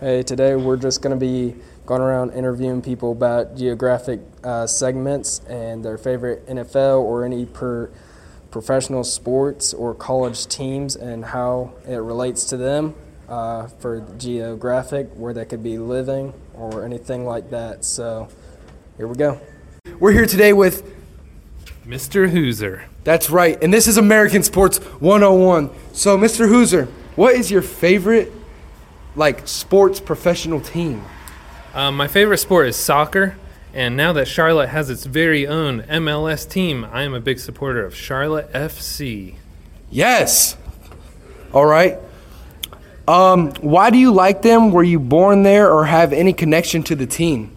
Hey, today we're just going to be going around interviewing people about geographic uh, segments and their favorite NFL or any per professional sports or college teams and how it relates to them uh, for geographic, where they could be living or anything like that. So here we go. We're here today with Mr. Hooser. That's right, and this is American Sports 101. So, Mr. Hooser, what is your favorite like sports professional team? Um, my favorite sport is soccer, and now that Charlotte has its very own MLS team, I am a big supporter of Charlotte FC. Yes. All right. Um, why do you like them? Were you born there or have any connection to the team?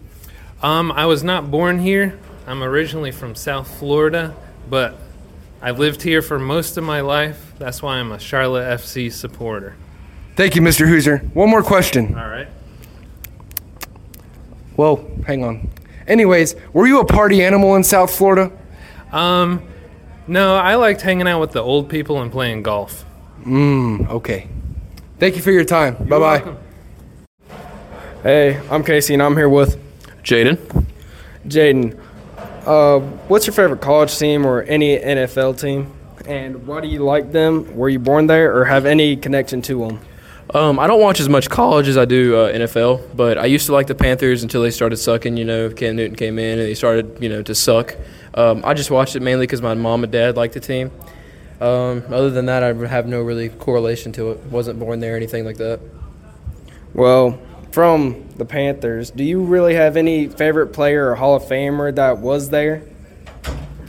Um, I was not born here. I'm originally from South Florida, but I've lived here for most of my life. That's why I'm a Charlotte FC supporter. Thank you, Mr. Hooser. One more question. All right. Well, hang on. Anyways, were you a party animal in South Florida? Um, no, I liked hanging out with the old people and playing golf. Mm, okay. Thank you for your time. Bye bye. Hey, I'm Casey and I'm here with Jaden. Jaden. Uh, what's your favorite college team or any NFL team? And why do you like them? Were you born there or have any connection to them? Um, I don't watch as much college as I do uh, NFL, but I used to like the Panthers until they started sucking. You know, Cam Newton came in and they started, you know, to suck. Um, I just watched it mainly because my mom and dad liked the team. Um, other than that, I have no really correlation to it. Wasn't born there or anything like that. Well, from the Panthers, do you really have any favorite player or Hall of Famer that was there?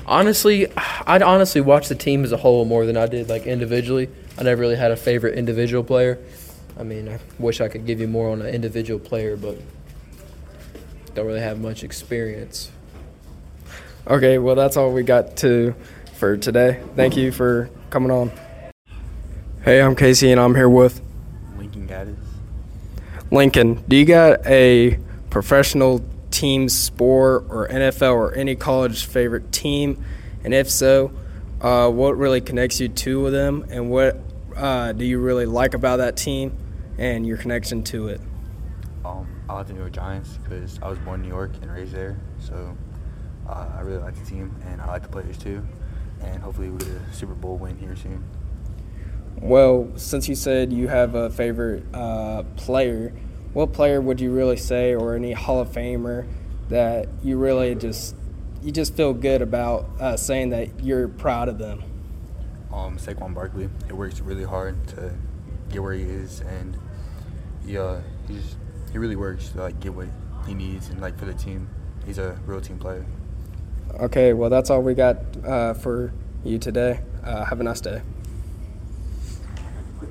Honestly, I'd honestly watch the team as a whole more than I did like individually. I never really had a favorite individual player. I mean, I wish I could give you more on an individual player, but don't really have much experience. Okay, well, that's all we got to for today. Thank you for coming on. Hey, I'm Casey, and I'm here with Lincoln Gaddis. Lincoln. Do you got a professional team sport or NFL or any college favorite team? And if so, uh, what really connects you to them, and what uh, do you really like about that team and your connection to it? Um, I like the New York Giants because I was born in New York and raised there. So uh, I really like the team and I like the players too. And hopefully we get a Super Bowl win here soon. Well, since you said you have a favorite uh, player, what player would you really say, or any Hall of Famer that you really just you just feel good about uh, saying that you're proud of them? Um, Saquon Barkley, he works really hard to get where he is, and he uh, he's he really works to like get what he needs and like for the team. He's a real team player. Okay, well that's all we got uh, for you today. Uh, have a nice day.